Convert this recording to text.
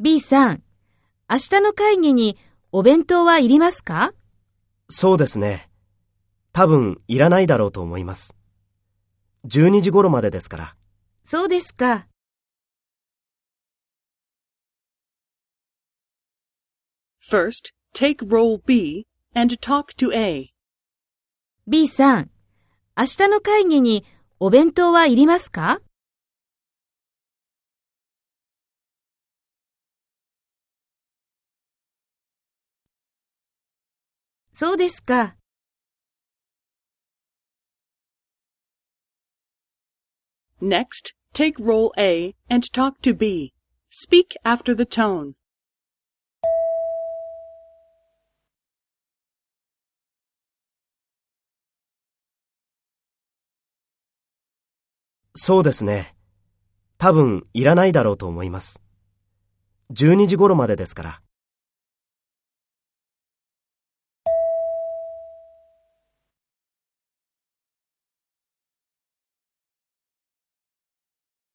B さん、明日の会議にお弁当はいりますか？そうですね。多分いらないだろうと思います。12時頃までですから。そうですか。First, take role B and talk to A. B さん、明日の会議にお弁当はいりますか？そうですか。Next, take role A and talk to B. Speak after the tone. そうですね。多分いらないだろうと思います。12時頃までですから。